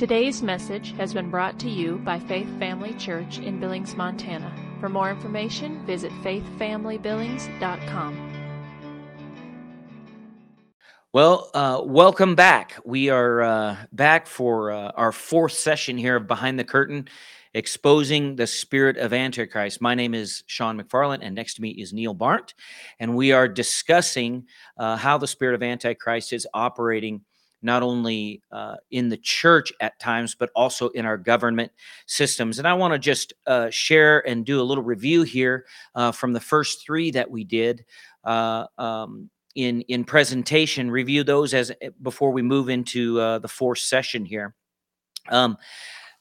Today's message has been brought to you by Faith Family Church in Billings, Montana. For more information, visit faithfamilybillings.com. Well, uh, welcome back. We are uh, back for uh, our fourth session here of Behind the Curtain, exposing the spirit of Antichrist. My name is Sean McFarland, and next to me is Neil Barnt, and we are discussing uh, how the spirit of Antichrist is operating not only uh, in the church at times, but also in our government systems. And I want to just uh, share and do a little review here uh, from the first three that we did. Uh, um, in, in presentation, review those as eh, before we move into uh, the fourth session here. Um,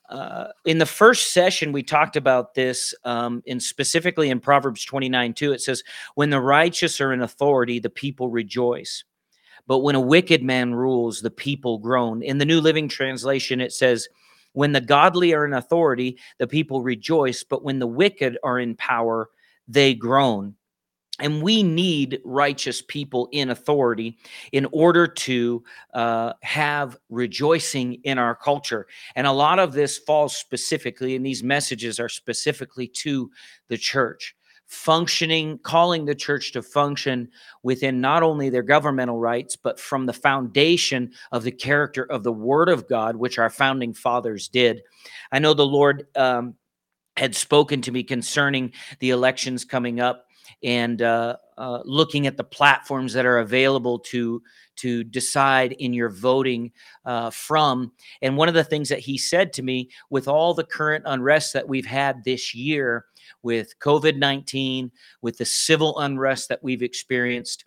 uh, in the first session, we talked about this, um, specifically in Proverbs 29 2. It says, When the righteous are in authority, the people rejoice. But when a wicked man rules, the people groan. In the New Living Translation, it says, When the godly are in authority, the people rejoice. But when the wicked are in power, they groan. And we need righteous people in authority in order to uh, have rejoicing in our culture. And a lot of this falls specifically, and these messages are specifically to the church functioning, calling the church to function within not only their governmental rights, but from the foundation of the character of the Word of God, which our founding fathers did. I know the Lord um, had spoken to me concerning the elections coming up and uh, uh, looking at the platforms that are available to to decide in your voting uh, from. And one of the things that he said to me, with all the current unrest that we've had this year, with COVID 19, with the civil unrest that we've experienced.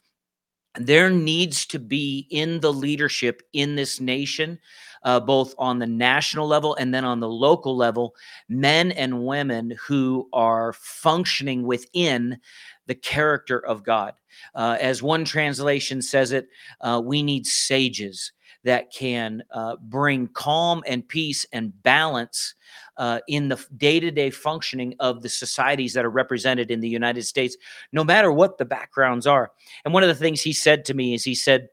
There needs to be in the leadership in this nation, uh, both on the national level and then on the local level, men and women who are functioning within the character of God. Uh, as one translation says it, uh, we need sages that can uh, bring calm and peace and balance uh, in the day to day functioning of the societies that are represented in the United States, no matter what the backgrounds are. And one of the things he said to me is he said,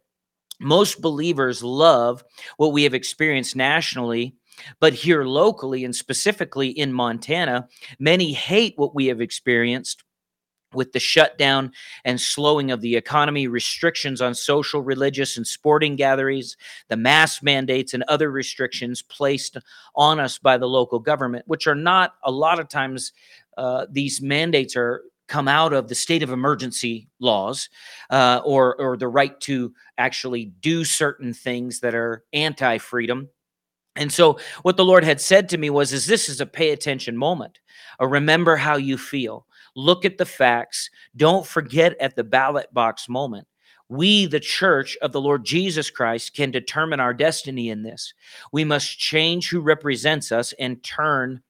most believers love what we have experienced nationally but here locally and specifically in Montana, many hate what we have experienced with the shutdown and slowing of the economy, restrictions on social, religious, and sporting gatherings, the mask mandates, and other restrictions placed on us by the local government, which are not a lot of times uh, these mandates are come out of the state of emergency laws uh, or or the right to actually do certain things that are anti-freedom. And so what the lord had said to me was is this is a pay attention moment. A remember how you feel Look at the facts. Don't forget at the ballot box moment. We, the church of the Lord Jesus Christ, can determine our destiny in this. We must change who represents us and turn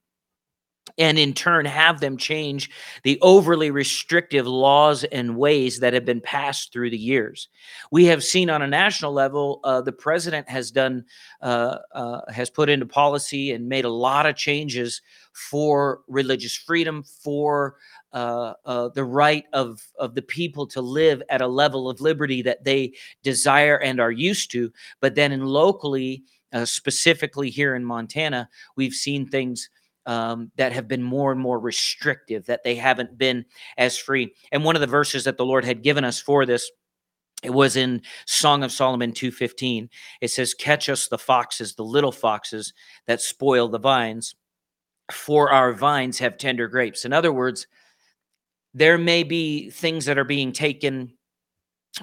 and in turn have them change the overly restrictive laws and ways that have been passed through the years. We have seen on a national level, uh, the president has done, uh, uh, has put into policy and made a lot of changes for religious freedom, for uh, uh, the right of of the people to live at a level of liberty that they desire and are used to. But then, in locally, uh, specifically here in Montana, we've seen things. Um, that have been more and more restrictive, that they haven't been as free. And one of the verses that the Lord had given us for this it was in song of solomon 2.15 it says catch us the foxes the little foxes that spoil the vines for our vines have tender grapes in other words there may be things that are being taken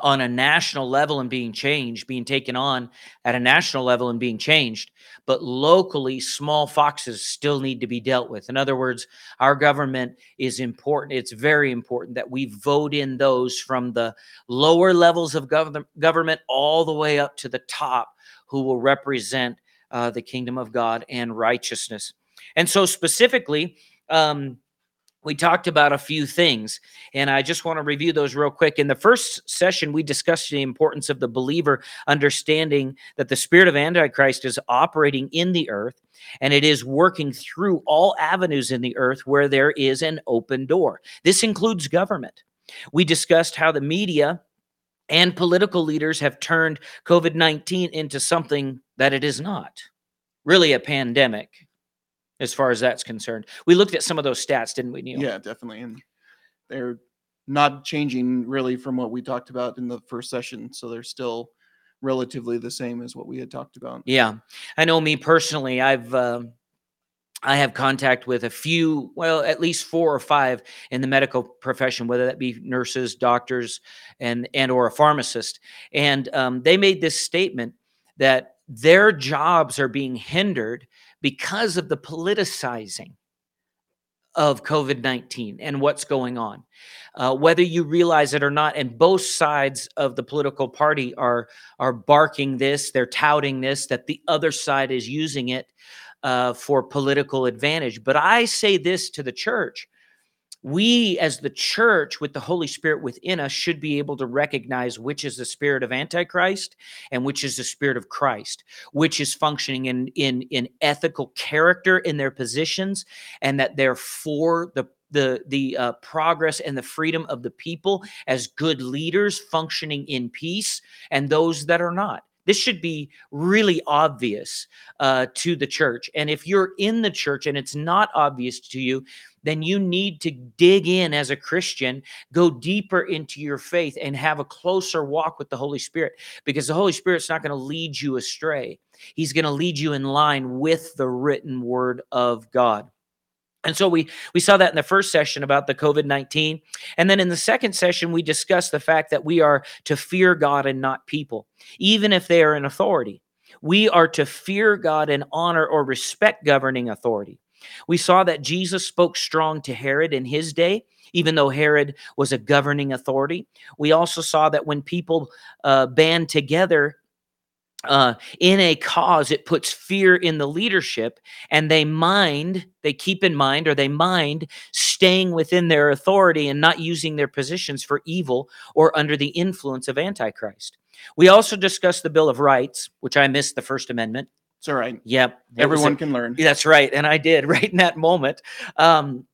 on a national level and being changed, being taken on at a national level and being changed. But locally, small foxes still need to be dealt with. In other words, our government is important. It's very important that we vote in those from the lower levels of gov- government all the way up to the top who will represent uh, the kingdom of God and righteousness. And so, specifically, um, we talked about a few things, and I just want to review those real quick. In the first session, we discussed the importance of the believer understanding that the spirit of Antichrist is operating in the earth and it is working through all avenues in the earth where there is an open door. This includes government. We discussed how the media and political leaders have turned COVID 19 into something that it is not. really a pandemic as far as that's concerned. We looked at some of those stats, didn't we, Neil? Yeah, definitely. And they're not changing really from what we talked about in the first session. So they're still relatively the same as what we had talked about. Yeah. I know me personally, I've um I have contact with a few, well, at least four or five in the medical profession, whether that be nurses, doctors, and and or a pharmacist. And um, they made this statement that their jobs are being hindered because of the politicizing of COVID 19 and what's going on. Uh, whether you realize it or not, and both sides of the political party are, are barking this, they're touting this, that the other side is using it uh, for political advantage. But I say this to the church we as the church with the holy spirit within us should be able to recognize which is the spirit of antichrist and which is the spirit of christ which is functioning in in in ethical character in their positions and that they're for the the the uh, progress and the freedom of the people as good leaders functioning in peace and those that are not this should be really obvious uh, to the church. And if you're in the church and it's not obvious to you, then you need to dig in as a Christian, go deeper into your faith, and have a closer walk with the Holy Spirit because the Holy Spirit's not going to lead you astray. He's going to lead you in line with the written word of God. And so we we saw that in the first session about the COVID-19. And then in the second session we discussed the fact that we are to fear God and not people, even if they are in authority. We are to fear God and honor or respect governing authority. We saw that Jesus spoke strong to Herod in his day, even though Herod was a governing authority. We also saw that when people uh, band together uh, in a cause, it puts fear in the leadership, and they mind, they keep in mind, or they mind staying within their authority and not using their positions for evil or under the influence of Antichrist. We also discussed the Bill of Rights, which I missed the First Amendment. It's all right. Yep. Everyone a- can learn. that's right. And I did right in that moment. Um,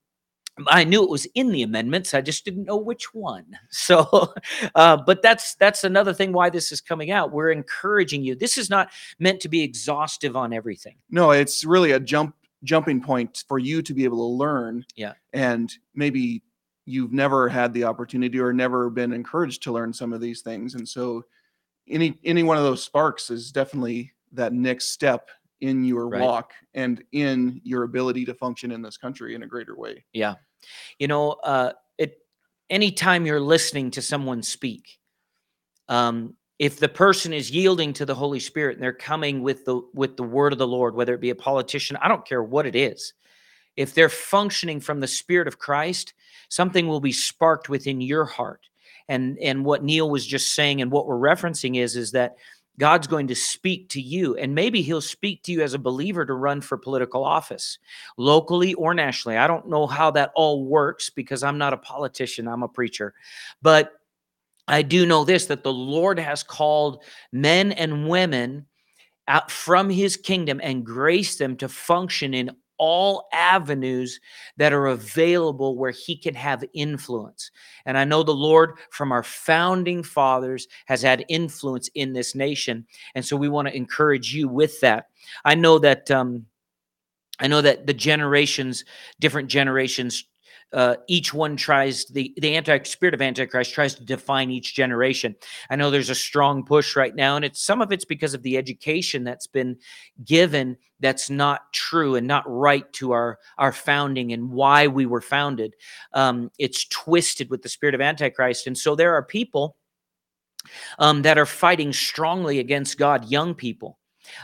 I knew it was in the amendments. I just didn't know which one. So, uh, but that's that's another thing why this is coming out. We're encouraging you. This is not meant to be exhaustive on everything. No, it's really a jump jumping point for you to be able to learn. Yeah. And maybe you've never had the opportunity or never been encouraged to learn some of these things. And so any any one of those sparks is definitely that next step in your Right. walk and in your ability to function in this country in a greater way. Yeah. You know, uh, it anytime you're listening to someone speak, um, if the person is yielding to the Holy Spirit and they're coming with the with the word of the Lord, whether it be a politician, I don't care what it is. If they're functioning from the Spirit of Christ, something will be sparked within your heart. And and what Neil was just saying and what we're referencing is is that God's going to speak to you, and maybe He'll speak to you as a believer to run for political office locally or nationally. I don't know how that all works because I'm not a politician, I'm a preacher. But I do know this that the Lord has called men and women out from his kingdom and graced them to function in all avenues that are available where he can have influence. And I know the Lord from our founding fathers has had influence in this nation. And so we want to encourage you with that. I know that um, I know that the generations, different generations, uh, each one tries the the anti spirit of antichrist tries to define each generation. I know there's a strong push right now, and it's some of it's because of the education that's been given that's not true and not right to our our founding and why we were founded. Um, it's twisted with the spirit of antichrist, and so there are people um, that are fighting strongly against God, young people.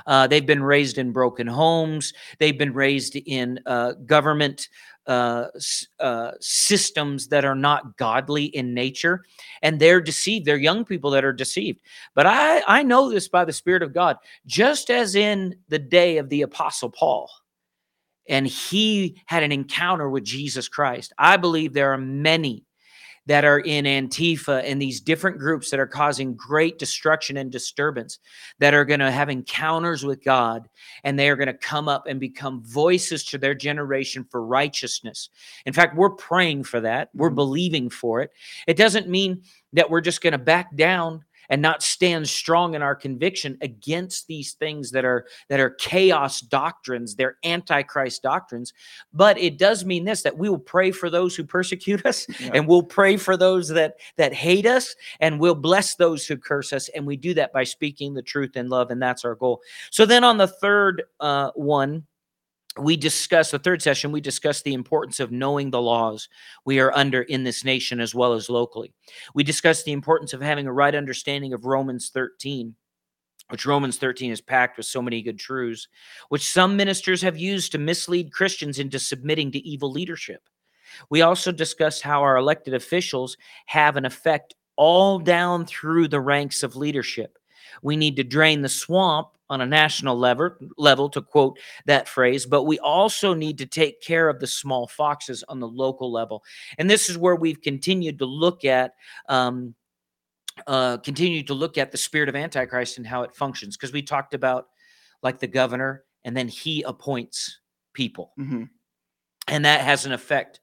Uh, they've been raised in broken homes. They've been raised in uh, government uh, uh, systems that are not godly in nature, and they're deceived. They're young people that are deceived. But I, I know this by the Spirit of God, just as in the day of the Apostle Paul, and he had an encounter with Jesus Christ. I believe there are many that are in Antifa and these different groups that are causing great destruction and disturbance that are going to have encounters with God and they are going to come up and become voices to their generation for righteousness. In fact, we're praying for that. We're Mhm. believing for it. It doesn't mean that we're just going to back down and not stand strong in our conviction against these things that are that are chaos doctrines. They're antichrist doctrines. But it does mean this that we will pray for those who persecute us Yeah. and we'll pray for those that that hate us and we'll bless those who curse us and we do that by speaking the truth in love and that's our goal. So then on the third uh, one we discussed the third session we discussed the importance of knowing the laws we are under in this nation as well as locally. We discussed the importance of having a right understanding of romans 13 which romans 13 is packed with so many good truths which some ministers have used to mislead christians into submitting to evil leadership. We also discussed how our elected officials have an effect all down through the ranks of leadership. We need to drain the swamp on a national level, level to quote that phrase, but we also need to take care of the small foxes on the local level. And this is where we've continued to look at um, uh, continue to look at the spirit of Antichrist and how it functions. Because we talked about like the governor, and then he appoints people, hmm and that has an effect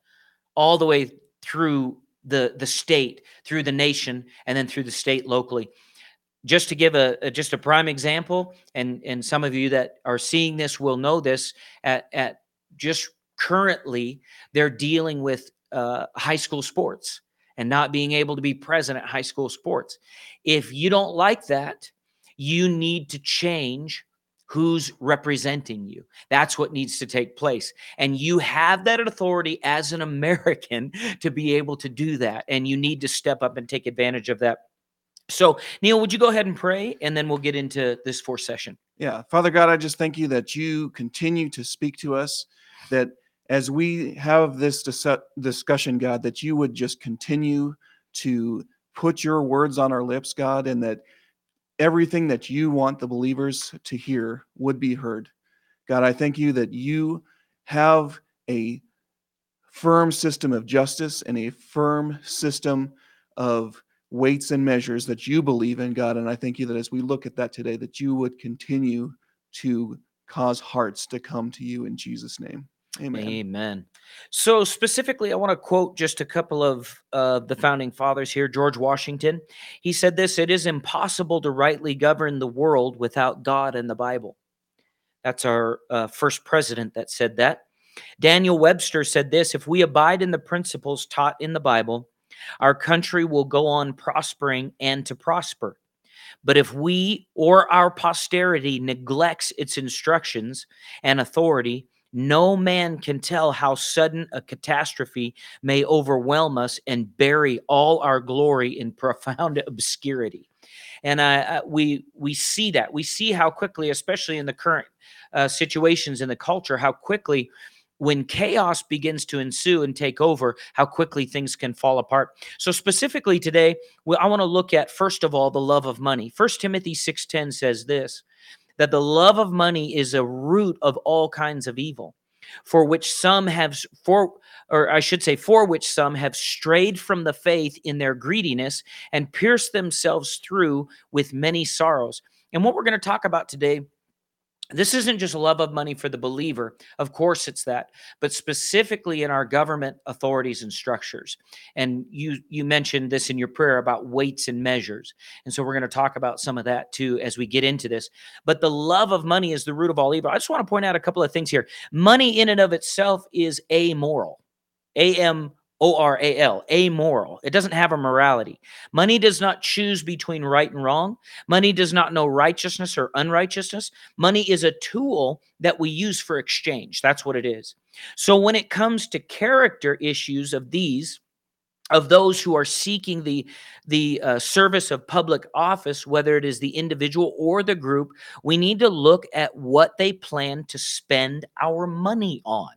all the way through the the state, through the nation, and then through the state locally just to give a, a, just a prime example and and some of you that are seeing this will know this at at just currently they're dealing with uh, high school sports and not being able to be present at high school sports. If you don't like that you need to change who's representing you. That's what needs to take place. And you have that authority as an american to be able to do that and you need to step up and take advantage of that so, Neil, would you go ahead and pray and then we'll get into this fourth session? Yeah. Father God, I just thank you that you continue to speak to us, that as we have this dis- discussion, God, that you would just continue to put your words on our lips, God, and that everything that you want the believers to hear would be heard. God, I thank you that you have a firm system of justice and a firm system of weights and measures that you believe in, God. And I thank you that as we look at that today, that you would continue to cause hearts to come to you in Jesus' name. Amen. Amen. So, specifically, I want to quote just a couple of uh, the founding fathers here. George Washington, he said this It is impossible to rightly govern the world without God and the Bible. That's our uh, first president that said that. Daniel Webster said this If we abide in the principles taught in the Bible, our country will go on prospering and to prosper. But if we or our posterity neglects its instructions and authority, no man can tell how sudden a catastrophe may overwhelm us and bury all our glory in profound obscurity. And uh, we we see that we see how quickly, especially in the current uh, situations in the culture, how quickly when chaos begins to ensue and take over, how quickly things can fall apart. So specifically today, I want to look at first of all the love of money. First Timothy 6:10 says this that the love of money is a root of all kinds of evil, for which some have for or I should say for which some have strayed from the faith in their greediness and pierced themselves through with many sorrows. And what we're going to talk about today this isn't just love of money for the believer of course it's that but specifically in our government authorities and structures. And you you mentioned this in your prayer about weights and measures and so we're going to talk about some of that too as we get into this. But the love of money is the root of all evil. I just want to point out a couple of things here. Money in and of itself is amoral am O R A L, amoral. It doesn't have a morality. Money does not choose between right and wrong. Money does not know righteousness or unrighteousness. Money is a tool that we use for exchange. That's what it is. So when it comes to character issues of these, of those who are seeking the the uh, service of public office whether it is the individual or the group we need to look at what they plan to spend our money on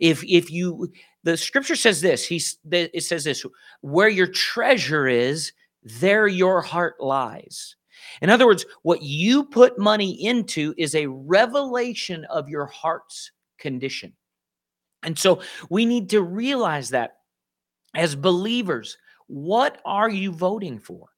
if if you the scripture says this he's it says this where your treasure is there your heart lies. In other words what you put money into is a revelation of your heart's condition. And so we need to realize that as believers what are you voting for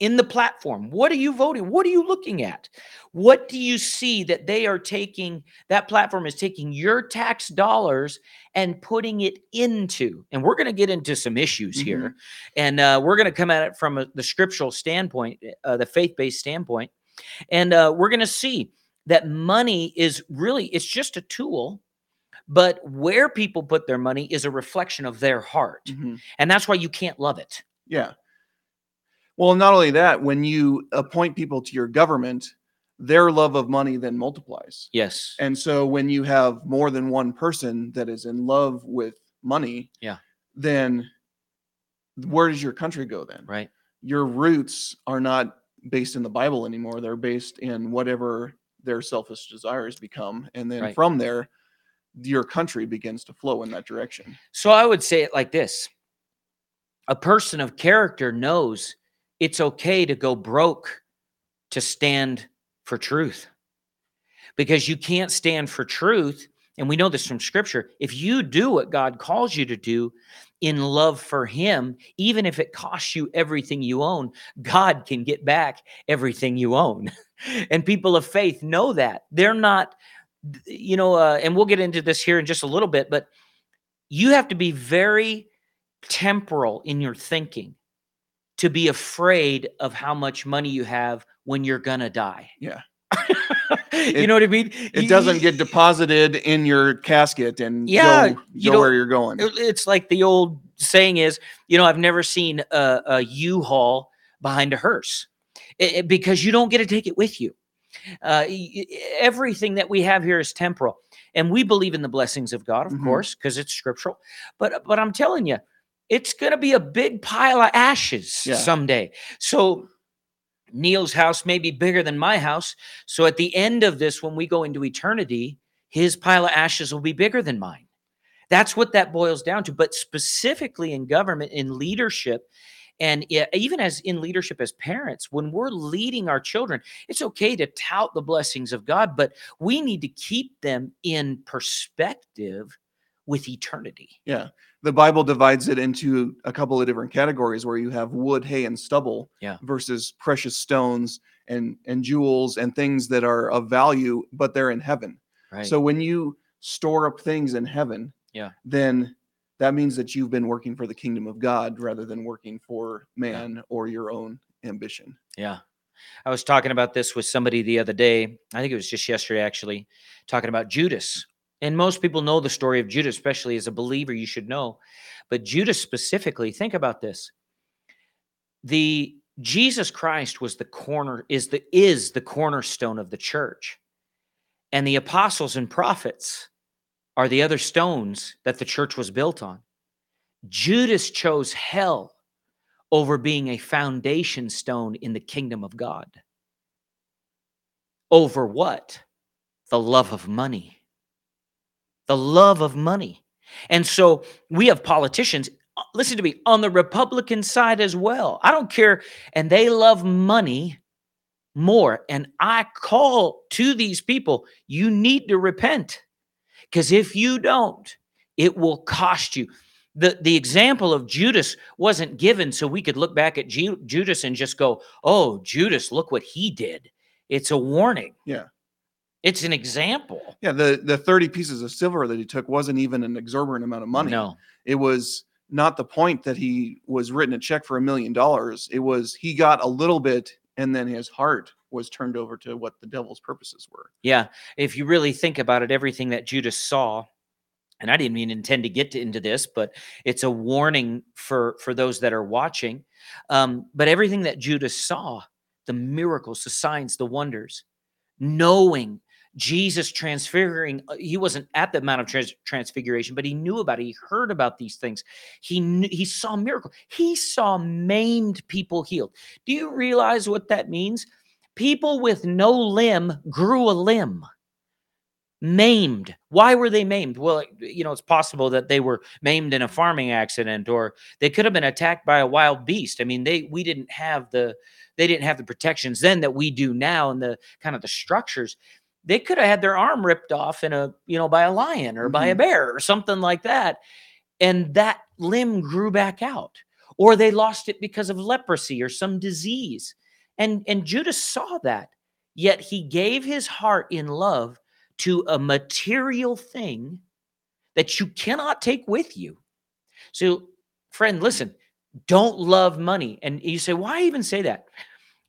in the platform. What are you voting? What are you looking at? What do you see that they are taking? That platform is taking your tax dollars and putting it into. And we're going to get into some issues here, and uh, we're going to come at it from a, the scriptural standpoint, uh, the faith-based standpoint, and uh, we're going to see that money is really it's just a tool. But where people put their money is a reflection of their heart. Mhm. And that's why you can't love it. Yeah. Well, not only that, when you appoint people to your government, their love of money then multiplies. Yes. And so when you have more than one person that is in love with money, Yeah. then where does your country go then? Right. Your roots are not based in the Bible anymore. They're based in whatever their selfish desires become. And then Right. from there, your country begins to flow in that direction. So I would say it like this A person of character knows it's okay to go broke to stand for truth. Because you can't stand for truth. And we know this from scripture. If you do what God calls you to do in love for Him, even if it costs you everything you own, God can get back everything you own. and people of faith know that. They're not, you know, uh, and we'll get into this here in just a little bit, but you have to be very temporal in your thinking to be afraid of how much money you have when you're gonna die. Yeah. you It- know what I mean? It doesn't get deposited in your casket and Yeah, go, go don't- where you're going. It's like the old saying is, you know, I've never seen a, a U-Haul behind a hearse I- I- because you don't get to take it with you. Uh, everything that we have here is temporal, and we believe in the blessings of God, of Mhm. course, because it's scriptural. But but I'm telling you, it's going to be a big pile of ashes Yeah. someday. So. Neil's house may be bigger than my house. So at the end of this, when we go into eternity, his pile of ashes will be bigger than mine. That's what that boils down to. But specifically in government, in leadership, and even as in leadership as parents, when we're leading our children, it's okay to tout the blessings of God, but we need to keep them in perspective with eternity. Yeah. The Bible divides it into a couple of different categories where you have wood, hay, and stubble Yeah. versus precious stones and and jewels and things that are of value, but they're in heaven. Right. So when you store up things in heaven, Yeah. then that means that you've been working for the kingdom of God rather than working for man or your own ambition. Yeah. I was talking about this with somebody the other day. I think it was just yesterday, actually, talking about Judas. And most people know the story of Judas, especially as a believer, you should know. But Judas specifically, think about this. The Jesus Christ was the corner, is the is the cornerstone of the church. And the apostles and prophets are the other stones that the church was built on. Judas chose hell over being a foundation stone in the kingdom of God. Over what? The love of money. The love of money. And so we have politicians, listen to me, on the Republican side as well. I don't care. And they love money more. And I call to these people, you need to repent. Because if you don't, it will cost you the the example of Judas wasn't given so we could look back at Ju- Judas and just go, "Oh, Judas, look what he did." It's a warning. Yeah. It's an example. Yeah, the the 30 pieces of silver that he took wasn't even an exorbitant amount of money. No. It was not the point that he was written a check for a million dollars. It was he got a little bit and then his heart was turned over to what the devil's purposes were. Yeah, if you really think about it, everything that Judas saw, and I didn't even intend to get to, into this, but it's a warning for for those that are watching. Um, but everything that Judas saw, the miracles, the signs, the wonders, knowing Jesus transfiguring, uh, he wasn't at the Mount of trans- Transfiguration, but he knew about it. He heard about these things. He knew, he saw miracle. He saw maimed people healed. Do you realize what that means? People with no limb grew a limb. Maimed. Why were they maimed? Well, you know, it's possible that they were maimed in a farming accident or they could have been attacked by a wild beast. I mean, they we didn't have the they didn't have the protections then that we do now and the kind of the structures. They could have had their arm ripped off in a, you know, by a lion or by a Mhm. bear or something like that. And that limb grew back out. or they lost it because of leprosy or some disease. And, and Judas saw that, yet he gave his heart in love to a material thing that you cannot take with you. So, friend, listen, don't love money. And you say, why even say that?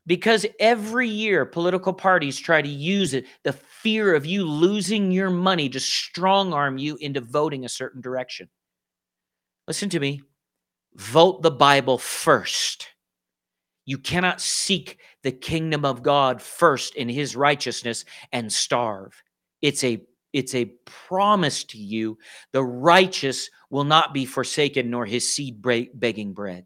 Because every year political parties try to use it, the fear of you losing your money to strong arm you into voting a certain direction. Listen to me. Vote the Bible first. You cannot seek the kingdom of God first in his righteousness and starve. It's a it's a promise to you the righteous will not be forsaken nor his seed begging bread.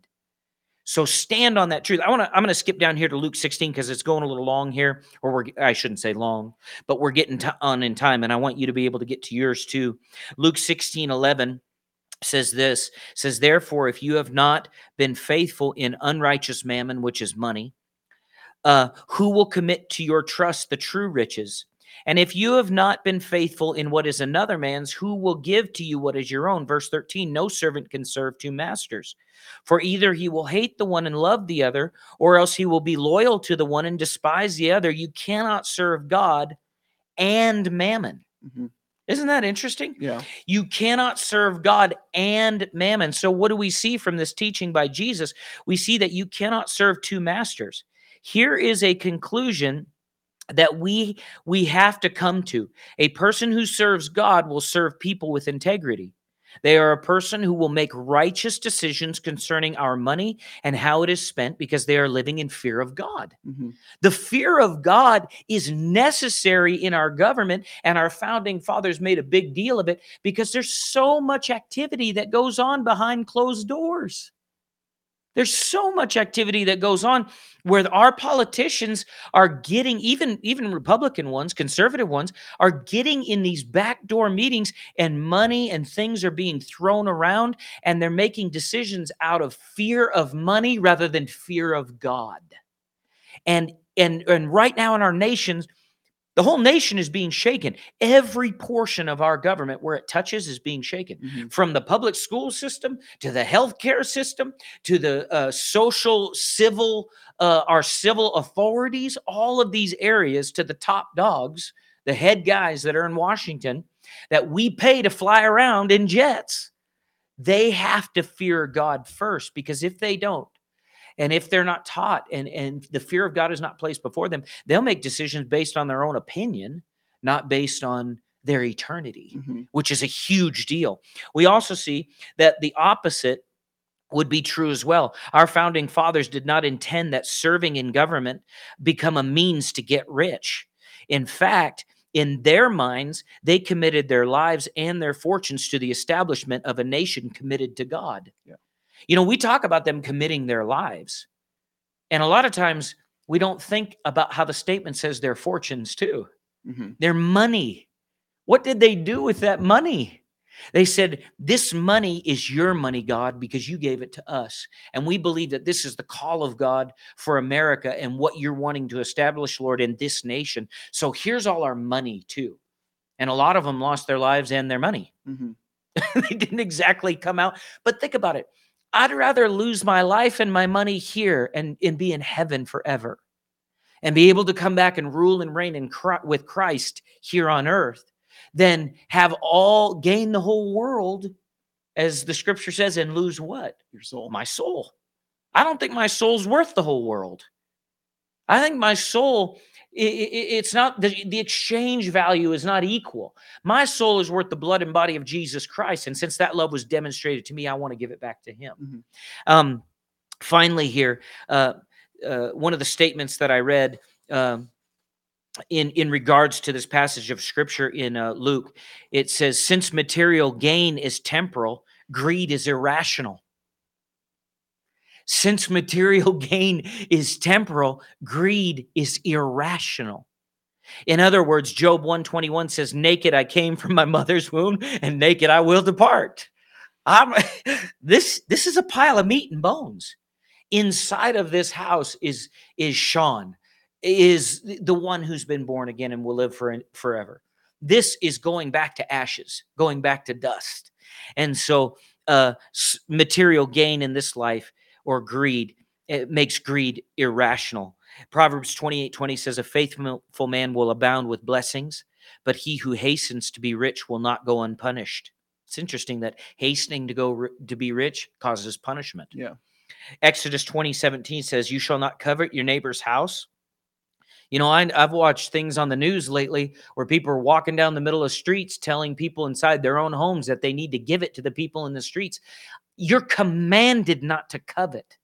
So stand on that truth. I want to I'm going to skip down here to Luke 16 because it's going a little long here or we're I shouldn't say long, but we're getting on in time and I want you to be able to get to yours too. Luke 16 11 says this says therefore if you have not been faithful in unrighteous mammon which is money uh, who will commit to your trust the true riches and if you have not been faithful in what is another man's, who will give to you what is your own? Verse 13 No servant can serve two masters, for either he will hate the one and love the other, or else he will be loyal to the one and despise the other. You cannot serve God and mammon. Mm-hmm. Isn't that interesting? Yeah. You cannot serve God and mammon. So, what do we see from this teaching by Jesus? We see that you cannot serve two masters. Here is a conclusion that we we have to come to a person who serves god will serve people with integrity they are a person who will make righteous decisions concerning our money and how it is spent because they are living in fear of God. Mm-hmm. The fear of God is necessary in our government, and our founding fathers made a big deal of it because there's so much activity that goes on behind closed doors. There's so much activity that goes on where our politicians are getting even even Republican ones, conservative ones are getting in these backdoor meetings and money and things are being thrown around and they're making decisions out of fear of money rather than fear of God. And and and right now in our nations the whole nation is being shaken. Every portion of our government where it touches is being shaken. Mm-hmm. From the public school system to the healthcare system to the uh, social, civil, uh, our civil authorities, all of these areas to the top dogs, the head guys that are in Washington that we pay to fly around in jets. They have to fear God first because if they don't, and if they're not taught and, and the fear of God is not placed before them, they'll make decisions based on their own opinion, not based on their eternity, mm-hmm. which is a huge deal. We also see that the opposite would be true as well. Our founding fathers did not intend that serving in government become a means to get rich. In fact, in their minds, they committed their lives and their fortunes to the establishment of a nation committed to God. Yeah. You know, we talk about them committing their lives. And a lot of times we don't think about how the statement says their fortunes too. Mm-hmm. Their money. What did they do with that money? They said, This money is your money, God, because you gave it to us. And we believe that this is the call of God for America and what you're wanting to establish, Lord, in this nation. So here's all our money, too. And a lot of them lost their lives and their money. Mm-hmm. they didn't exactly come out. But think about it I'd rather lose my life and my money here and, and be in heaven forever and be able to come back and rule and reign in with Christ here on earth than have all gain the whole world, as the scripture says, and lose what? Your soul. My soul. I don't think my soul's worth the whole world. I think my soul it, it, it's not the, the exchange value is not equal. My soul is worth the blood and body of Jesus Christ. And since that love was demonstrated to me, I want to give it back to him. Mm-hmm. Um, finally, here, uh, uh, one of the statements that I read um, in in regards to this passage of scripture in uh, Luke, it says, "Since material gain is temporal, greed is irrational." Since material gain is temporal, greed is irrational. In other words, Job 121 says, Naked I came from my mother's womb, and naked I will depart. I'm, this, this is a pile of meat and bones. Inside of this house is, is Sean, is the one who's been born again and will live for, forever. This is going back to ashes, going back to dust. And so, uh, material gain in this life or greed. It makes greed irrational. Proverbs 28 20 says, A faithful man will abound with blessings, but he who hastens to be rich will not go unpunished. It's interesting that hastening to go to be rich causes punishment. Yeah. Exodus 20 17 says, You shall not covet your neighbor's house. You know, I, I've watched things on the news lately where people are walking down the middle of streets telling people inside their own homes that they need to give it to the people in the streets. You're commanded not to covet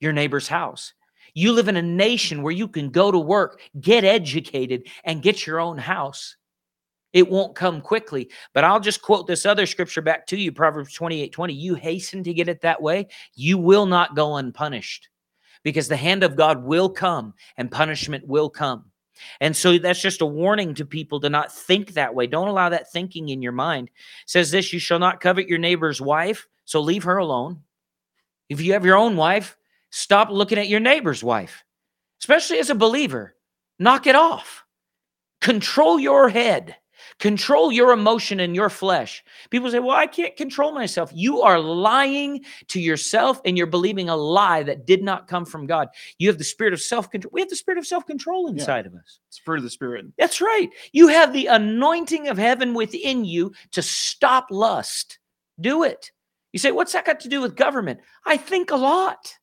your neighbor's house. You live in a nation where you can go to work, get educated, and get your own house. It won't come quickly. But I'll just quote this other scripture back to you Proverbs 28 20. You hasten to get it that way, you will not go unpunished because the hand of God will come and punishment will come. And so that's just a warning to people to not think that way. Don't allow that thinking in your mind. It says this, you shall not covet your neighbor's wife, so leave her alone. If you have your own wife, stop looking at your neighbor's wife. Especially as a believer, knock it off. Control your head. Control your emotion and your flesh. People say, Well, I can't control myself. You are lying to yourself and you're believing a lie that did not come from God. You have the spirit of self control. We have the spirit of self control Yeah. inside of us. It's fruit of the spirit. That's right. You have the anointing of heaven within you to stop lust. Do it. You say, What's that got to do with government? I think a lot.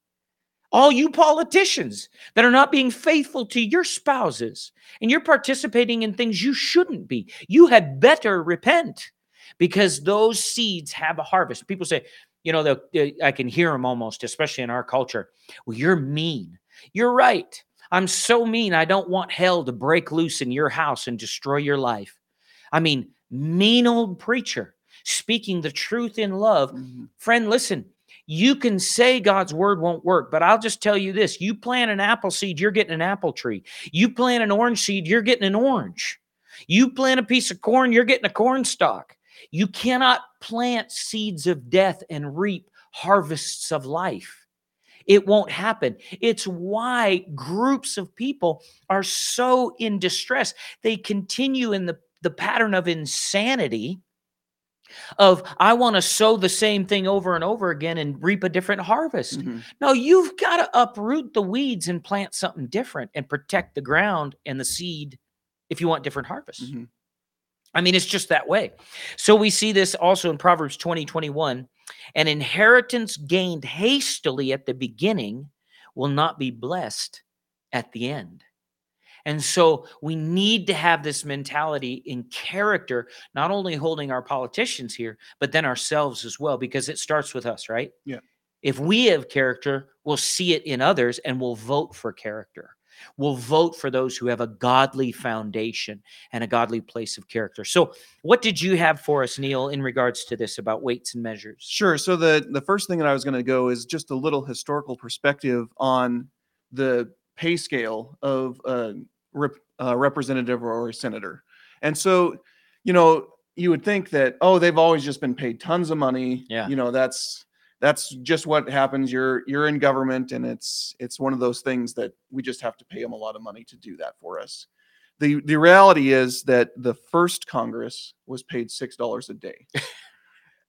All you politicians that are not being faithful to your spouses and you're participating in things you shouldn't be, you had better repent because those seeds have a harvest. People say, you know, I can hear them almost, especially in our culture. Well, you're mean. You're right. I'm so mean. I don't want hell to break loose in your house and destroy your life. I mean, mean old preacher speaking the truth in love. Mhm. Friend, listen, you can say God's word won't work, but I'll just tell you this you plant an apple seed, you're getting an apple tree. You plant an orange seed, you're getting an orange. You plant a piece of corn, you're getting a corn stalk. You cannot plant seeds of death and reap harvests of life. It won't happen. It's why groups of people are so in distress. They continue in the, the pattern of insanity of I want to sow the same thing over and over again and reap a different harvest. Mhm. No, you've got to uproot the weeds and plant something different and protect the ground and the seed if you want different harvests. Mhm. I mean, it's just that way. So we see this also in Proverbs 20, 21. An inheritance gained hastily at the beginning will not be blessed at the end. And so we need to have this mentality in character, not only holding our politicians here, but then ourselves as well, because it starts with us, right? Yeah. If we have character, we'll see it in others and we'll vote for character. We'll vote for those who have a godly foundation and a godly place of character. So, what did you have for us, Neil, in regards to this about weights and measures? Sure. So the the first thing that I was going to go is just a little historical perspective on the pay scale of a rep, uh, representative or a senator. And so, you know, you would think that oh, they've always just been paid tons of money. Yeah. You know, that's that's just what happens. You're you're in government, and it's it's one of those things that we just have to pay them a lot of money to do that for us. The the reality is that the first Congress was paid six dollars a day.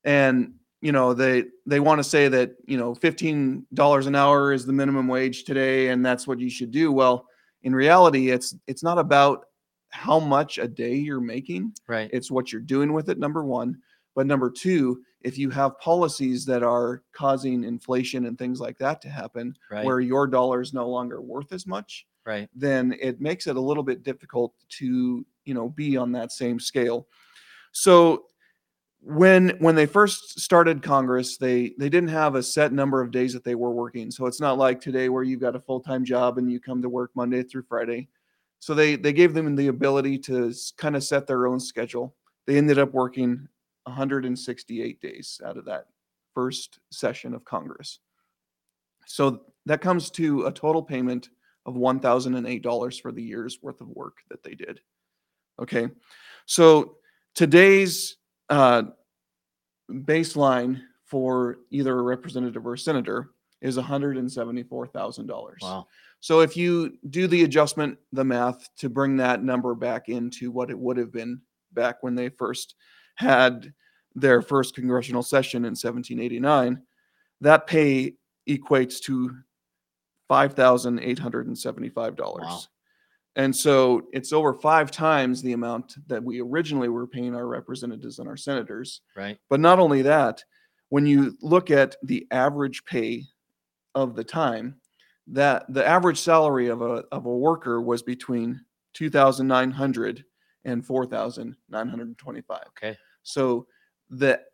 and you know they they want to say that you know $15 an hour is the minimum wage today and that's what you should do well in reality it's it's not about how much a day you're making Right. it's what you're doing with it number 1 but number 2 if you have policies that are causing inflation and things like that to happen Right. where your dollar is no longer worth as much right. then it makes it a little bit difficult to you know be on that same scale so when when they first started congress they they didn't have a set number of days that they were working so it's not like today where you've got a full-time job and you come to work monday through friday so they they gave them the ability to kind of set their own schedule they ended up working 168 days out of that first session of congress so that comes to a total payment of $1,008 for the year's worth of work that they did. Okay. So today's uh, baseline for either a representative or a senator is $174,000. Wow. So if you do the adjustment, the math to bring that number back into what it would have been back when they first had their first congressional session in 1789, that pay equates to five thousand eight hundred and seventy-five dollars. Wow. And so it's over five times the amount that we originally were paying our representatives and our senators. Right. But not only that, when you look at the average pay of the time, that the average salary of a of a worker was between 2,900 and 4,925. Okay. So that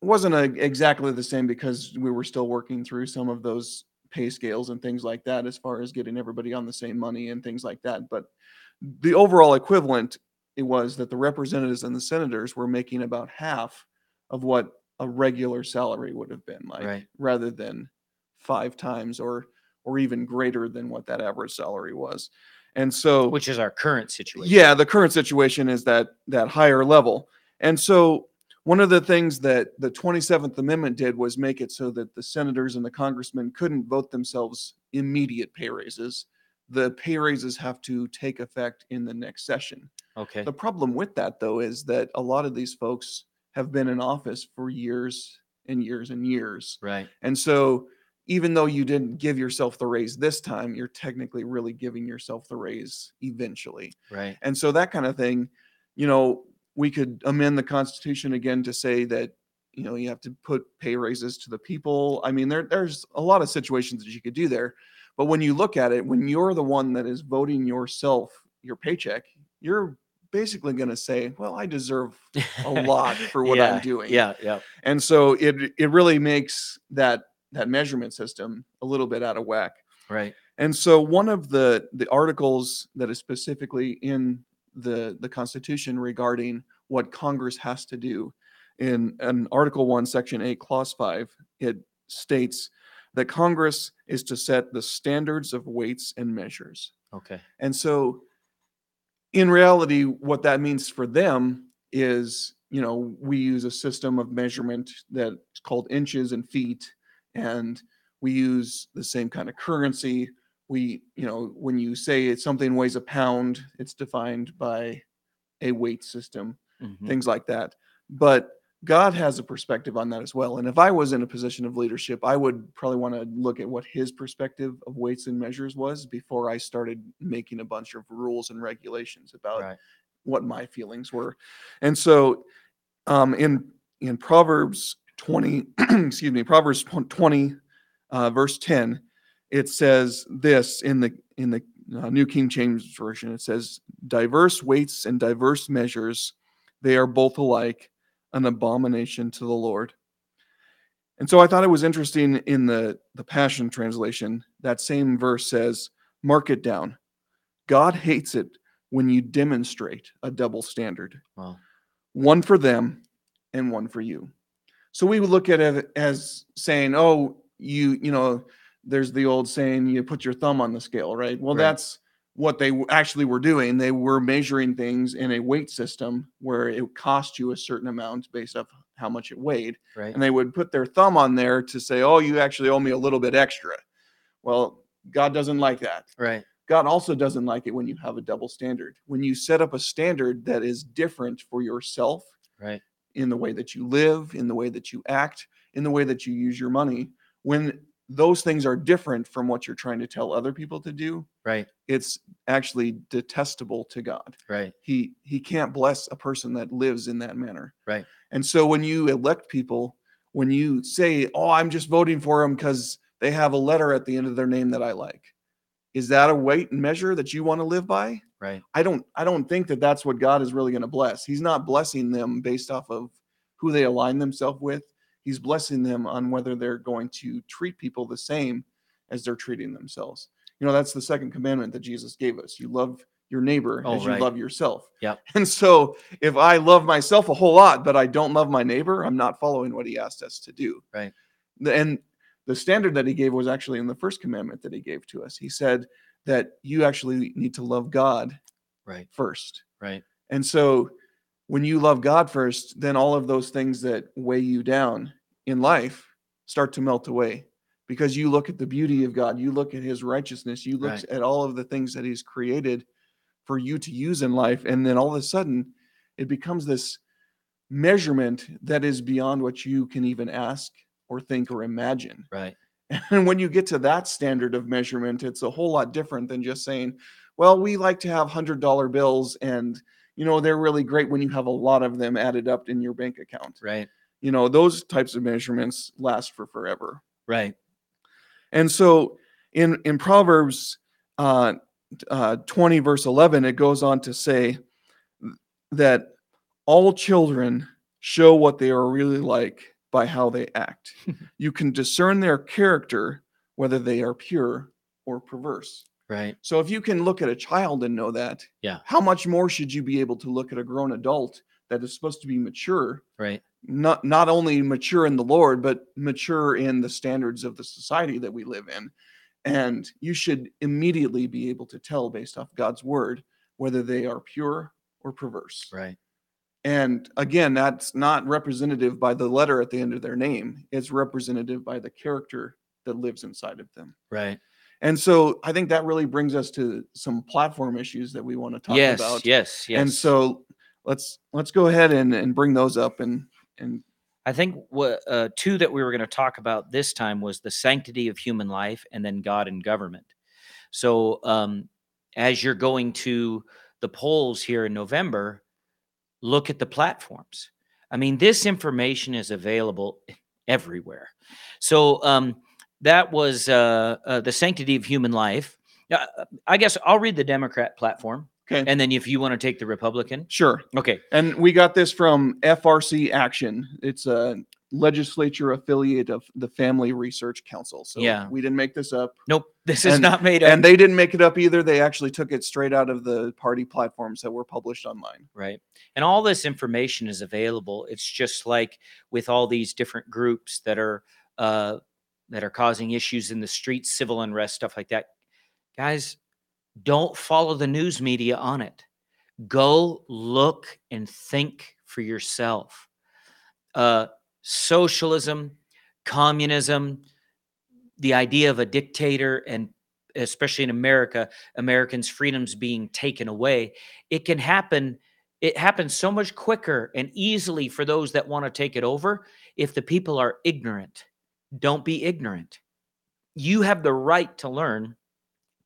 wasn't a, exactly the same because we were still working through some of those pay scales and things like that as far as getting everybody on the same money and things like that. But the overall equivalent it was that the representatives and the senators were making about half of what a regular salary would have been like Right. rather than five times or or even greater than what that average salary was. And so Which is our current situation. yeah, the current situation is that that higher level. And so one of the things that the 27th Amendment did was make it so that the senators and the congressmen couldn't vote themselves immediate pay raises. The pay raises have to take effect in the next session. Okay. The problem with that, though, is that a lot of these folks have been in office for years and years and years. Right. And so, even though you didn't give yourself the raise this time, you're technically really giving yourself the raise eventually. Right. And so, that kind of thing, you know, we could amend the Constitution again to say that, you know, you have to put pay raises to the people. I mean, there, there's a lot of situations that you could do there. But when you look at it, when you're the one that is voting yourself your paycheck, you're basically going to say, well, I deserve a lot for what yeah, I'm doing. Yeah. Yeah. And so it it really makes that that measurement system a little bit out of whack. Right. And so one of the the articles that is specifically in the the Constitution regarding what Congress has to do in an Article 1 Section 8 Clause 5 it states that Congress is to set the standards of weights and measures. Okay. And so, in reality, what that means for them is, you know, we use a system of measurement that's called inches and feet, and we use the same kind of currency. We, you know, when you say it's something weighs a pound, it's defined by a weight system, Mhm. things like that. But God has a perspective on that as well. And if I was in a position of leadership, I would probably want to look at what his perspective of weights and measures was before I started making a bunch of rules and regulations about Right. what my feelings were. And so um, in in Proverbs 20, excuse me, Proverbs 20, uh, verse 10, it says this in the in the uh, New King James Version. It says, "Diverse weights and diverse measures, they are both alike, an abomination to the Lord." And so I thought it was interesting in the the Passion translation. That same verse says, "Mark it down. God hates it when you demonstrate a double standard." Well. one for them and one for you. So we would look at it as saying, oh, you, you know, there's the old saying, you put your thumb on the scale, right? Well, Right. that's what they actually were doing. They were measuring things in a weight system where it cost you a certain amount based off how much it weighed. Right. And they would put their thumb on there to say, oh, you actually owe me a little bit extra. Well, God doesn't like that. Right. God also doesn't like it when you have a double standard. When you set up a standard that is different for yourself Right. in the way that you live, in the way that you act, in the way that you use your money, when those things are different from what you're trying to tell other people to do, Right. it's actually detestable to God. Right. He he can't bless a person that lives in that manner. Right. And so when you elect people, when you say, "Oh, I'm just voting for them because they have a letter at the end of their name that I like," is that a weight and measure that you want to live by? Right. I don't I don't think that that's what God is really going to bless. He's not blessing them based off of who they align themselves with. He's blessing them on whether they're going to treat people the same as they're treating themselves. You know, that's the second commandment that Jesus gave us. You love your neighbor Oh, as you love yourself. Yep. And so if I love myself a whole lot, but I don't love my neighbor, I'm not following what he asked us to do. Right. And the standard that he gave was actually in the first commandment that he gave to us. He said that you actually need to love God Right. first. Right. And so when you love God first, then all of those things that weigh you down in life start to melt away because you look at the beauty of God, you look at his righteousness, you look Right. at all of the things that he's created for you to use in life. And then all of a sudden, it becomes this measurement that is beyond what you can even ask or think or imagine. Right. And when you get to that standard of measurement, it's a whole lot different than just saying, well, we like to have $100 bills and you know they're really great when you have a lot of them added up in your bank account. Right. You know, those types of measurements last for forever. Right. And so in in Proverbs uh, uh, 20 verse 11 it goes on to say that all children show what they are really like by how they act. you can discern their character whether they are pure or perverse. Right. So if you can look at a child and know that, Yeah. how much more should you be able to look at a grown adult that is supposed to be mature, Right. Not not only mature in the Lord, but mature in the standards of the society that we live in. And you should immediately be able to tell based off God's word whether they are pure or perverse. Right. And again, that's not representative by the letter at the end of their name. It's representative by the character that lives inside of them. Right. And so I think that really brings us to some platform issues that we want to talk yes. about. Yes. Yes. And so let's let's go ahead and, and bring those up and and I think what uh, two that we were going to talk about this time was the sanctity of human life and then God and government. So um, as you're going to the polls here in November, look at the platforms. I mean, this information is available everywhere. So um, that was uh, uh, the sanctity of human life. I guess I'll read the Democrat platform, okay. and then if you want to take the Republican, sure. okay. And we got this from FRC Action. It's a legislature affiliate of the Family Research Council. So Yeah. we didn't make this up. Nope, this is And- not made up. And they didn't make it up either. They actually took it straight out of the party platforms that were published online. right and all this information is available it's just like with all these different groups that are uh that are causing issues in the streets civil unrest stuff like that guys don't follow the news media on it. Go look and think for yourself. Uh socialism communism the idea of a dictator and especially in america americans freedoms being taken away it can happen it happens so much quicker and easily for those that want to take it over if the people are ignorant. Don't be ignorant. You have the right to learn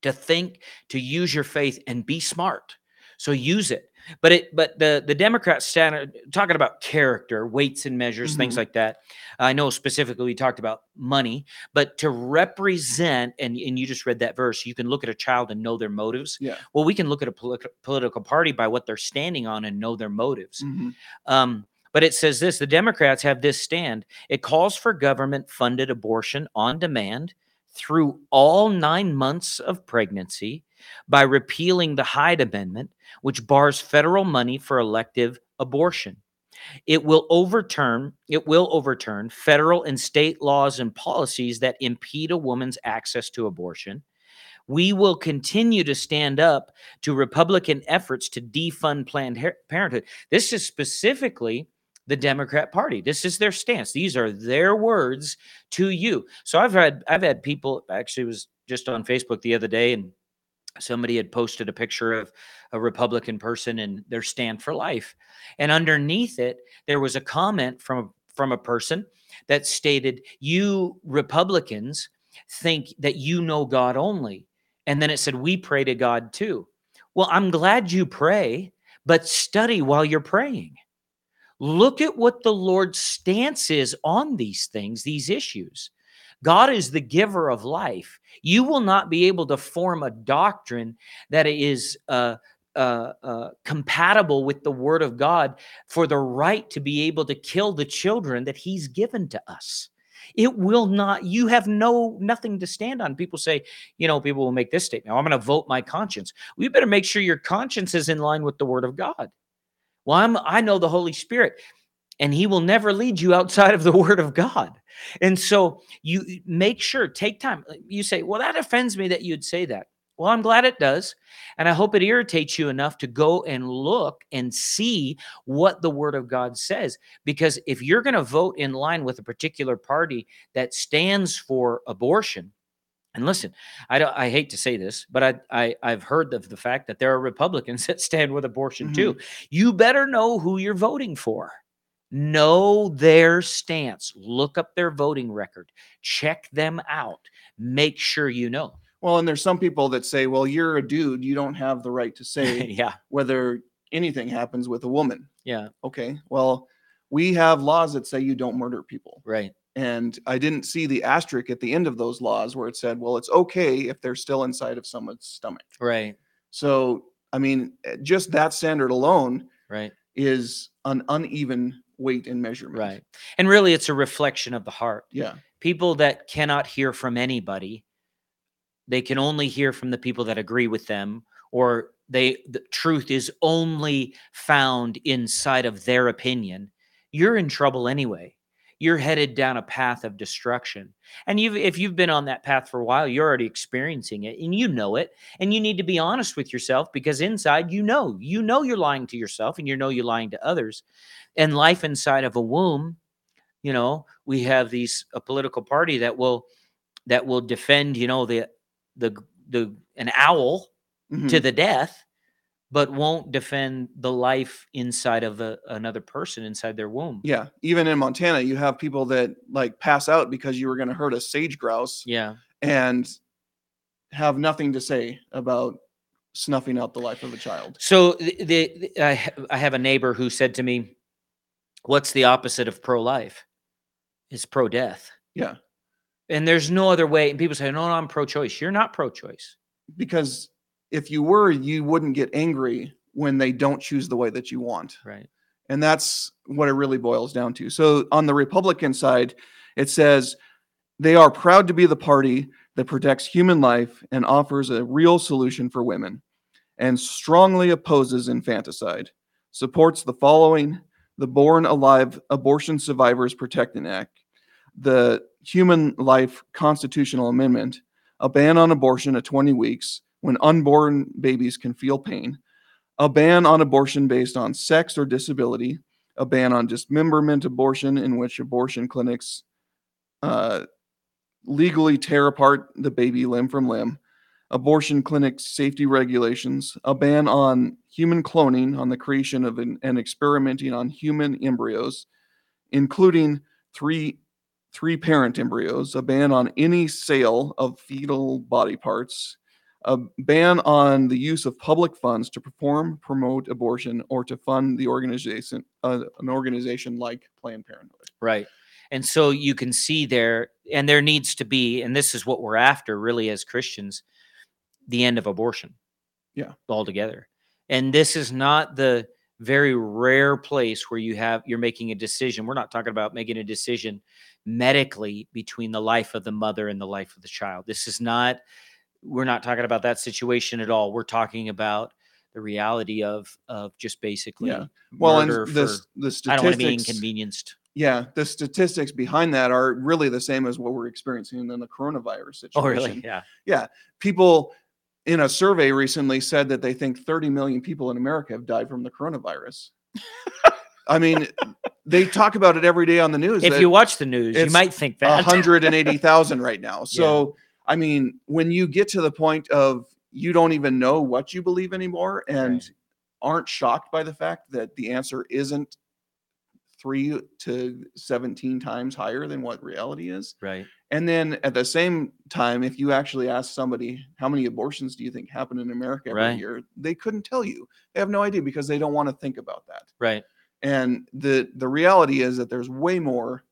to think to use your faith and be smart so use it but it but the the democrats stand talking about character weights and measures things Mhm. like that i know specifically we talked about money but to represent and, and you just read that verse you can look at a child and know their motives Yeah. well we can look at a politi- political party by what they're standing on and know their motives Mhm. um, but it says this the Democrats have this stand. It calls for government funded abortion on demand through all nine months of pregnancy by repealing the Hyde Amendment, which bars federal money for elective abortion. It will overturn it will overturn federal and state laws and policies that impede a woman's access to abortion. We will continue to stand up to Republican efforts to defund Planned Parenthood. This is specifically the Democrat Party. This is their stance. These are their words to you. So I've had I've had people actually was just on Facebook the other day and somebody had posted a picture of a Republican person and their stand for life. And underneath it there was a comment from from a person that stated you Republicans think that you know God only. And then it said we pray to God too. Well, I'm glad you pray, but study while you're praying. Look at what the Lord's stance is on these things, these issues. God is the giver of life. You will not be able to form a doctrine that is uh, uh, uh, compatible with the Word of God for the right to be able to kill the children that He's given to us. It will not. You have no nothing to stand on. People say, you know, people will make this statement. "Oh, I'm going to vote my conscience. We better make sure your conscience is in line with the Word of God. Well, I'm, I know the Holy Spirit, and He will never lead you outside of the Word of God. And so you make sure, take time. You say, Well, that offends me that you'd say that. Well, I'm glad it does. And I hope it irritates you enough to go and look and see what the Word of God says. Because if you're going to vote in line with a particular party that stands for abortion, and listen, I don't. I hate to say this, but I, I I've heard of the fact that there are Republicans that stand with abortion too. Mm-hmm. You better know who you're voting for. know their stance look up their voting record check them out make sure you know Well, and there's some people that say, well, you're a dude. You don't have the right to say yeah whether anything happens with a woman. yeah Okay. Well, we have laws that say you don't murder people. right And I didn't see the asterisk at the end of those laws where it said, well, it's okay if they're still inside of someone's stomach. right So, I mean, eh, just that standard alone right is an uneven weight and measurement. right and really it's a reflection of the heart Yeah. people that cannot hear from anybody they can only hear from the people that agree with them or they the truth is only found inside of their opinion you're in trouble anyway you're headed down a path of destruction and you've if you've been on that path for a while you're already experiencing it and you know it and you need to be honest with yourself because inside you know you know you're lying to yourself and you know you're lying to others and life inside of a womb you know we have these a political party that will that will defend you know the the the an owl Mhm. to the death but won't defend the life inside of a, another person inside their womb Yeah. Even in Montana, you have people that like pass out because you were going to hurt a sage grouse yeah and have nothing to say about snuffing out the life of a child. so the, the, the- I, I have a neighbor who said to me what's the opposite of pro-life it's pro-death Yeah. and there's no other way and people say no, no i'm pro-choice you're not pro-choice Because if you were, you wouldn't get angry when they don't choose the way that you want. right And that's what it really boils down to. So on the Republican side, it says they are proud to be the party that protects human life and offers a real solution for women and strongly opposes infanticide, supports the following the Born Alive Abortion Survivors Protecting Act, the Human Life Constitutional Amendment, a ban on abortion at 20 weeks when unborn babies can feel pain, a ban on abortion based on sex or disability, a ban on dismemberment abortion, in which abortion clinics uh, legally tear apart the baby limb from limb, abortion clinic safety regulations, a ban on human cloning, on the creation of an, and experimenting on human embryos, including three three parent embryos, a ban on any sale of fetal body parts, a ban on the use of public funds to perform, promote abortion, or to fund the organization, uh, an organization like Planned Parenthood. Right. And so you can see there, and there needs to be, and this is what we're after really as Christians, the end of abortion. Yeah. Altogether. And this is not the very rare place where you have you're making a decision. We're not talking about making a decision medically between the life of the mother and the life of the child. This is not we're not talking about that situation at all. We're talking about the reality of of just basically Yeah. Well, and the, for- the I don't want to be inconvenienced. yeah, the statistics behind that are really the same as what we're experiencing in the coronavirus situation. Oh, really? Yeah. Yeah. People in a survey recently said that they think 30 million people in America have died from the coronavirus. I mean, they talk about it every day on the news. If you watch the news, you might think that. 180,000 right now. So, I mean, when you get to the point of you don't even know what you believe anymore and Right. aren't shocked by the fact that the answer isn't three to 17 times higher than what reality is. right. And then at the same time, if you actually ask somebody, how many abortions do you think happen in America every Right. year? They couldn't tell you. They have no idea because they don't want to think about that. Right. And the the reality is that there's way more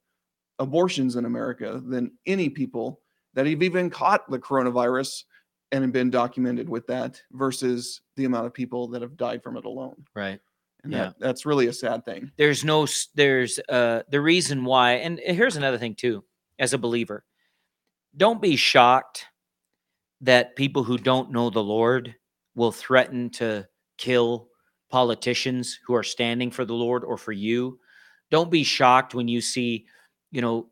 abortions in America than any people that have even caught the coronavirus and have been documented with that versus the amount of people that have died from it alone. Right. And Yeah. that, that's really a sad thing. There's no, there's uh, the reason why, and here's another thing too, as a believer, don't be shocked that people who don't know the Lord will threaten to kill politicians who are standing for the Lord or for you. Don't be shocked when you see, you know,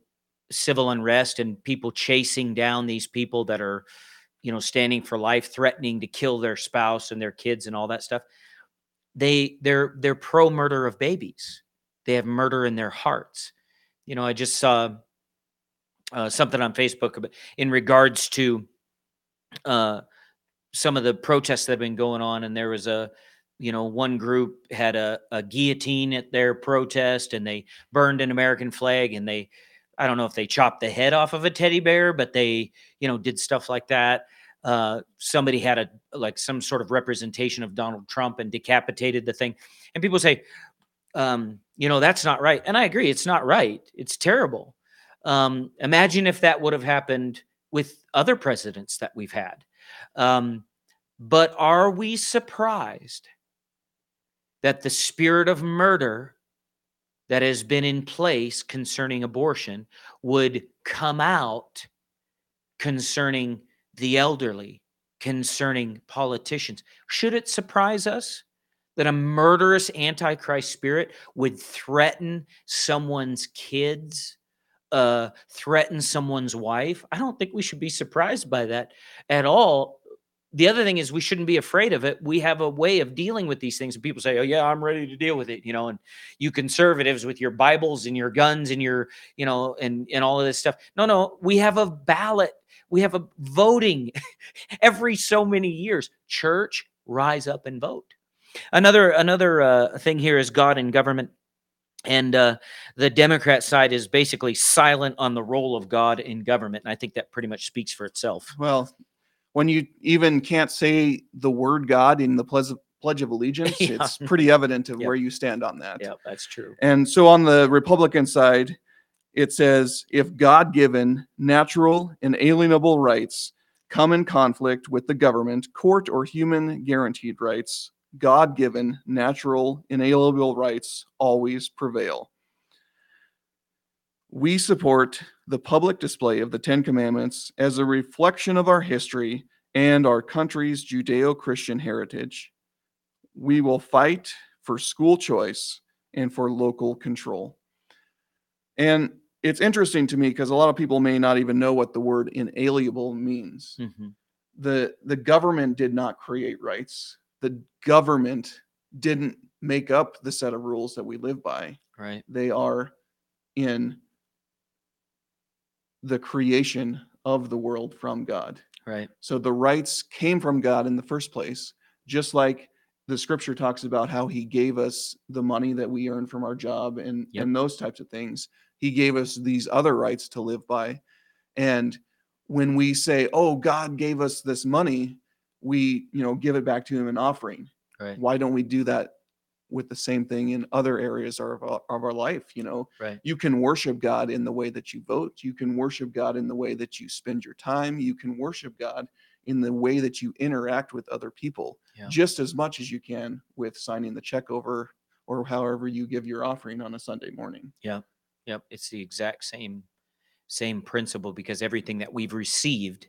civil unrest and people chasing down these people that are, you know, standing for life, threatening to kill their spouse and their kids and all that stuff. They they're they're pro murder of babies. They have murder in their hearts. You know, I just saw uh, something on Facebook in regards to uh, some of the protests that have been going on, and there was a you know, one group had a, a guillotine at their protest and they burned an American flag and they, I don't know if they chopped the head off of a teddy bear, but they, you know, did stuff like that. Uh, somebody had a like some sort of representation of Donald Trump and decapitated the thing. And people say, um, you know, that's not right. And I agree, it's not right. It's terrible. Um, imagine if that would have happened with other presidents that we've had. Um, but are we surprised that the spirit of murder that has been in place concerning abortion would come out concerning the elderly, concerning politicians? Should it surprise us? that a murderous antichrist spirit would threaten someone's kids uh threaten someone's wife i don't think we should be surprised by that at all the other thing is we shouldn't be afraid of it. We have a way of dealing with these things. And people say, "Oh yeah, I'm ready to deal with it," you know. And you conservatives with your Bibles and your guns and your, you know, and and all of this stuff. No, no, we have a ballot. We have a voting every so many years. Church, rise up and vote. Another another uh, thing here is God and government. And uh, the Democrat side is basically silent on the role of God in government. And I think that pretty much speaks for itself. Well, when you even can't say the word God in the Pledge Pledge of Allegiance, Yeah. it's pretty evident of Yep. where you stand on that. Yeah, that's true. And so on the Republican side, it says if God given natural, inalienable rights come in conflict with the government, court, or human guaranteed rights, God given natural, inalienable rights always prevail. We support the public display of the Ten Commandments as a reflection of our history and our country's Judeo Christian heritage. We will fight for school choice and for local control. And it's interesting to me because a lot of people may not even know what the word inalienable means. Mhm. The the government did not create rights. The government didn't make up the set of rules that we live by. Right. They are in the creation of the world from God. Right. So the rights came from God in the first place, just like the scripture talks about how he gave us the money that we earn from our job and, Yep. and those types of things. He gave us these other rights to live by. And when we say, oh, God gave us this money, we, you know, give it back to him in offering. Right. Why don't we do that with the same thing in other areas of our, of our life? You know, Right. you can worship God in the way that you vote. You can worship God in the way that you spend your time. You can worship God in the way that you interact with other people Yeah. just as much as you can with signing the check over or however you give your offering on a Sunday morning. Yeah. Yep. It's the exact same same principle because everything that we've received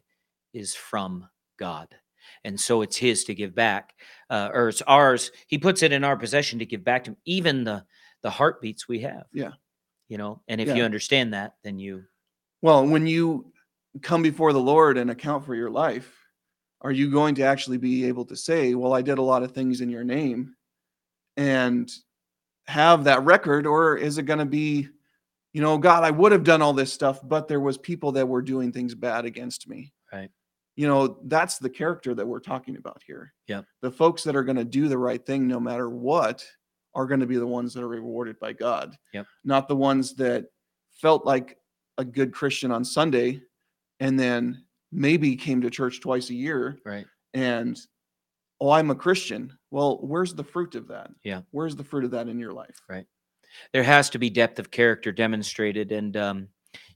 is from God. And so it's his to give back. Uh, or it's ours. He puts it in our possession to give back to him, even the the heartbeats we have. Yeah. You know, and if you understand that, then you Well, when you come before the Lord and account for your life, are you going to actually be able to say, Well, I did a lot of things in your name and have that record? Or is it going to be, you know, God, I would have done all this stuff, but there was people that were doing things bad against me. Right. You know, that's the character that we're talking about here. yeah The folks that are going to do the right thing no matter what are going to be the ones that are rewarded by God. Yep. Not the ones that felt like a good Christian on Sunday and then maybe came to church twice a year right. and oh i'm a christian well where's the fruit of that Yeah. where's the fruit of that in your life Right. there has to be depth of character demonstrated and um,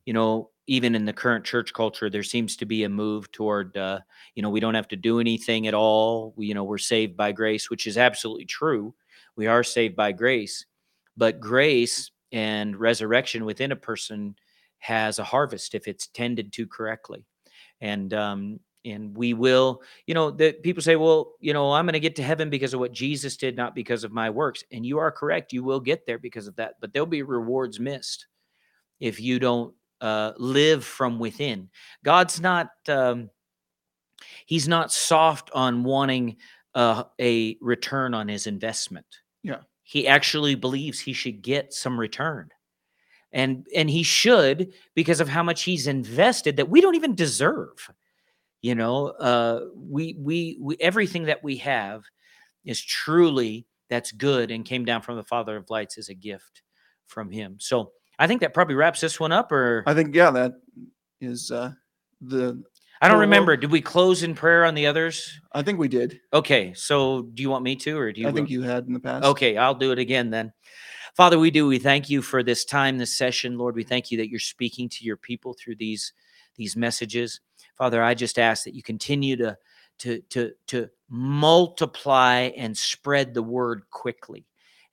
you know even in the current church culture there seems to be a move toward uh, you know we don't have to do anything at all. We, you know we're saved by grace which is absolutely true. We are saved by grace but grace and resurrection within a person has a harvest if it's tended to correctly. And um and we will you know that people say well you know i'm going to get to heaven because of what jesus did not because of my works. And you are correct you will get there because of that but there'll be rewards missed if you don't uh, live from within god's not um, he's not soft on wanting uh, a return on his investment Yeah. he actually believes he should get some return and and he should because of how much he's invested that we don't even deserve you know uh we we, we everything that we have is truly that's good and came down from the Father of lights as a gift from him. So I think that probably wraps this one up or I think yeah, that is uh, the. I don't remember. Did we close in prayer on the others? I think we did. Okay. So do you want me to or do you I think you had in the past. Okay, I'll do it again then. Father, we do. We thank you for this time, this session. Lord, we thank you that you're speaking to your people through these these messages. Father, I just ask that you continue to to to to multiply and spread the word quickly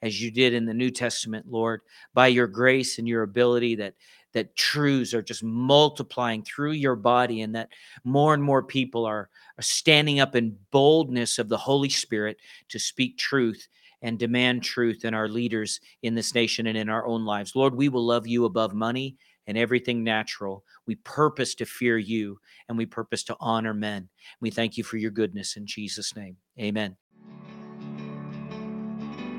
as you did in the New Testament, Lord, by your grace and your ability that that truths are just multiplying through your body and that more and more people are, are standing up in boldness of the Holy Spirit to speak truth and demand truth in our leaders in this nation and in our own lives. Lord, we will love you above money and everything natural. We purpose to fear you and we purpose to honor men. We thank you for your goodness in Jesus' name. Amen.